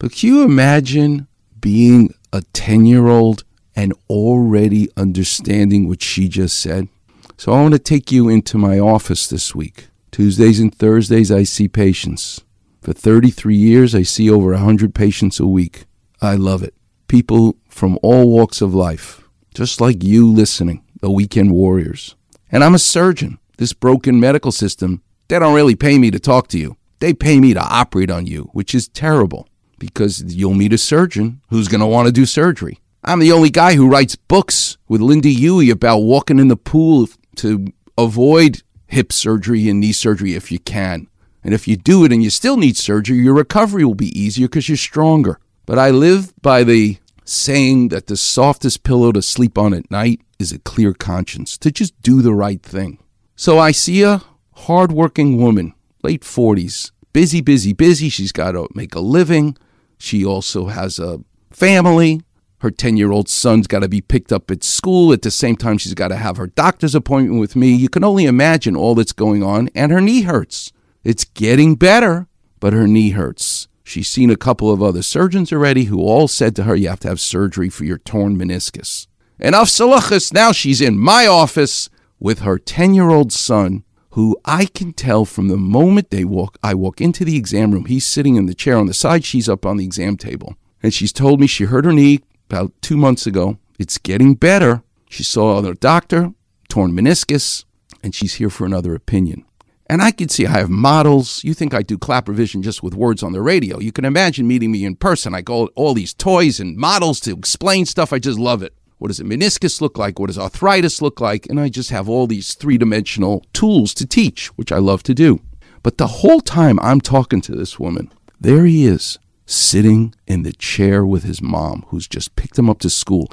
But can you imagine being a 10 year old and already understanding what she just said? So I want to take you into my office this week. Tuesdays and Thursdays, I see patients. For 33 years, I see over 100 patients a week. I love it. People from all walks of life, just like you listening, the weekend warriors. And I'm a surgeon. This broken medical system, they don't really pay me to talk to you. They pay me to operate on you, which is terrible because you'll meet a surgeon who's going to want to do surgery. I'm the only guy who writes books with Lynda Huey about walking in the pool to avoid hip surgery and knee surgery if you can. And if you do it and you still need surgery, your recovery will be easier because you're stronger. But I live by the saying that the softest pillow to sleep on at night is a clear conscience, to just do the right thing. So I see a hardworking woman, late 40s, busy, busy, busy. She's got to make a living. She also has a family. Her 10 year old son's got to be picked up at school. At the same time, she's got to have her doctor's appointment with me. You can only imagine all that's going on, and her knee hurts. It's getting better, but her knee hurts. She's seen a couple of other surgeons already who all said to her, You have to have surgery for your torn meniscus. And of Salachas, now she's in my office with her 10 year old son, who I can tell from the moment they walk, I walk into the exam room. He's sitting in the chair on the side, she's up on the exam table. And she's told me she hurt her knee about two months ago. It's getting better. She saw another doctor, torn meniscus, and she's here for another opinion. And I can see I have models. You think I do clap revision just with words on the radio. You can imagine meeting me in person. I go all these toys and models to explain stuff. I just love it. What does a meniscus look like? What does arthritis look like? And I just have all these three dimensional tools to teach, which I love to do. But the whole time I'm talking to this woman, there he is, sitting in the chair with his mom, who's just picked him up to school.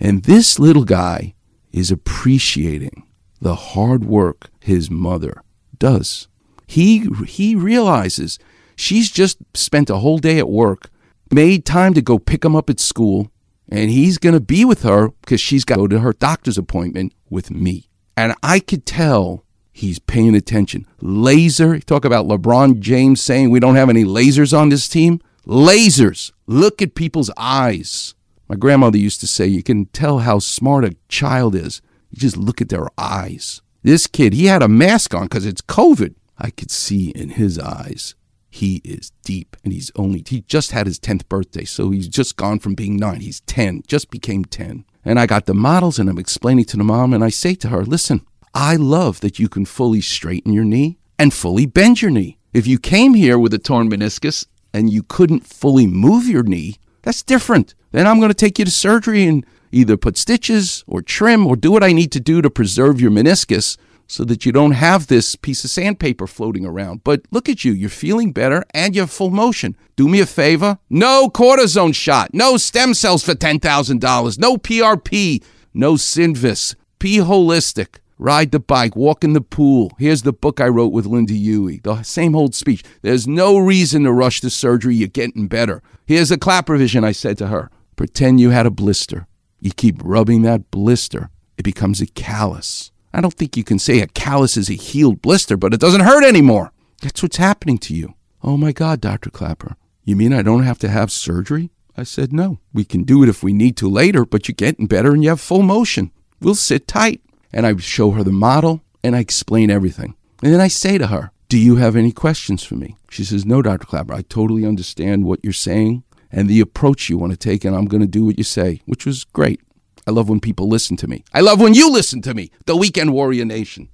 And this little guy is appreciating the hard work his mother does. He, he realizes she's just spent a whole day at work, made time to go pick him up at school, and he's going to be with her because she's got to go to her doctor's appointment with me. And I could tell he's paying attention. Laser, talk about LeBron James saying we don't have any lasers on this team. Lasers. Look at people's eyes. My grandmother used to say, you can tell how smart a child is. You just look at their eyes. This kid, he had a mask on because it's COVID. I could see in his eyes he is deep and he's only he just had his 10th birthday so he's just gone from being 9 he's 10 just became 10 and i got the models and i'm explaining to the mom and i say to her listen i love that you can fully straighten your knee and fully bend your knee. If you came here with a torn meniscus and you couldn't fully move your knee, that's different. Then I'm going to take you to surgery and either put stitches or trim or do what I need to do to preserve your meniscus so that you don't have this piece of sandpaper floating around. But look at you, you're feeling better and you have full motion. Do me a favor no cortisone shot, no stem cells for $10,000, no PRP, no Synvisc, Be Holistic ride the bike, walk in the pool. Here's the book I wrote with Lynda Huey. The same old speech. There's no reason to rush to surgery. You're getting better. Here's a clap revision I said to her. Pretend you had a blister. You keep rubbing that blister. It becomes a callus. I don't think you can say a callus is a healed blister, but it doesn't hurt anymore. That's what's happening to you. Oh my God, Dr. Klapper, You mean I don't have to have surgery? I said, no. We can do it if we need to later, but you're getting better and you have full motion. We'll sit tight and I show her the model and I explain everything. And then I say to her, Do you have any questions for me? She says, No, Dr. Klapper, I totally understand what you're saying and the approach you want to take, and I'm going to do what you say, which was great. I love when people listen to me. I love when you listen to me, the Weekend Warrior Nation.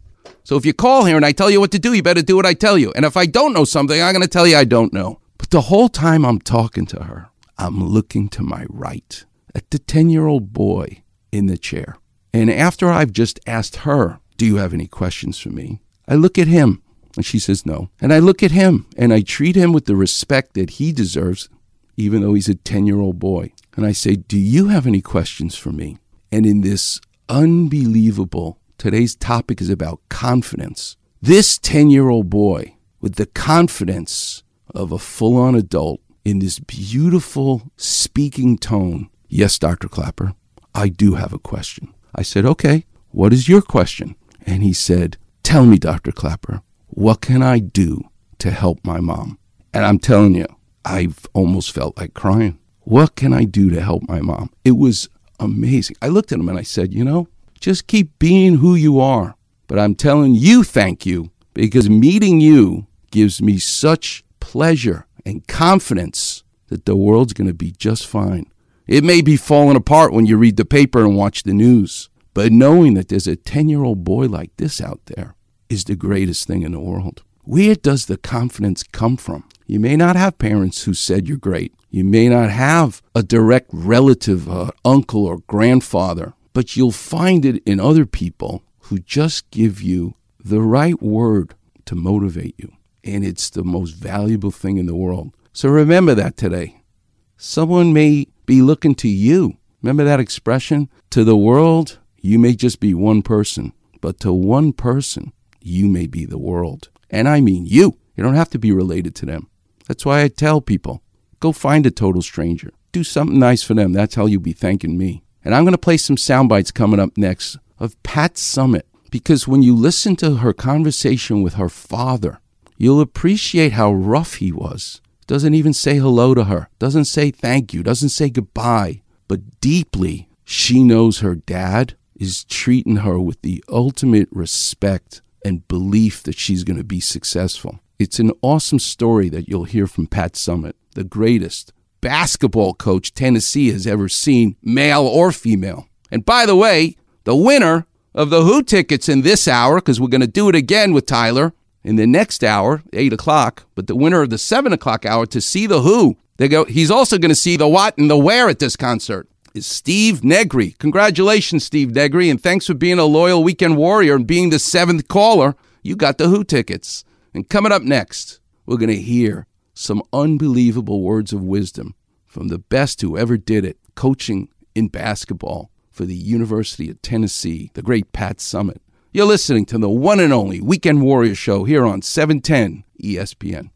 So if you call here and I tell you what to do, you better do what I tell you. And if I don't know something, I'm going to tell you I don't know. But the whole time I'm talking to her, I'm looking to my right at the 10 year old boy in the chair. And after I've just asked her, Do you have any questions for me? I look at him and she says no. And I look at him and I treat him with the respect that he deserves, even though he's a 10 year old boy. And I say, Do you have any questions for me? And in this unbelievable, today's topic is about confidence. This 10 year old boy, with the confidence of a full on adult, in this beautiful speaking tone, Yes, Dr. Klapper, I do have a question. I said, Okay, what is your question? And he said, Tell me, Dr. Klapper, what can I do to help my mom? And I'm telling you, I've almost felt like crying. What can I do to help my mom? It was amazing. I looked at him and I said, You know, just keep being who you are. But I'm telling you, thank you, because meeting you gives me such pleasure and confidence that the world's going to be just fine. It may be falling apart when you read the paper and watch the news, but knowing that there's a 10 year old boy like this out there is the greatest thing in the world. Where does the confidence come from? You may not have parents who said you're great. You may not have a direct relative, uh, uncle or grandfather, but you'll find it in other people who just give you the right word to motivate you. And it's the most valuable thing in the world. So remember that today. Someone may be looking to you. Remember that expression? To the world, you may just be one person, but to one person, you may be the world. And I mean you. You don't have to be related to them. That's why I tell people go find a total stranger. Do something nice for them. That's how you'll be thanking me. And I'm going to play some sound bites coming up next of Pat Summitt because when you listen to her conversation with her father, you'll appreciate how rough he was. Doesn't even say hello to her, doesn't say thank you, doesn't say goodbye, but deeply she knows her dad is treating her with the ultimate respect and belief that she's going to be successful. It's an awesome story that you'll hear from Pat Summitt, the greatest basketball coach Tennessee has ever seen, male or female. And by the way, the winner of the Who tickets in this hour, because we're going to do it again with Tyler in the next hour, 8 o'clock, but the winner of the 7 o'clock hour to see the Who, they go, he's also going to see the what and the where at this concert is Steve Negri. Congratulations, Steve Negri, and thanks for being a loyal weekend warrior and being the seventh caller. You got the Who tickets. And coming up next, we're going to hear some unbelievable words of wisdom from the best who ever did it, coaching in basketball for the University of Tennessee, the great Pat Summitt. You're listening to the one and only Weekend Warrior Show here on 710 ESPN.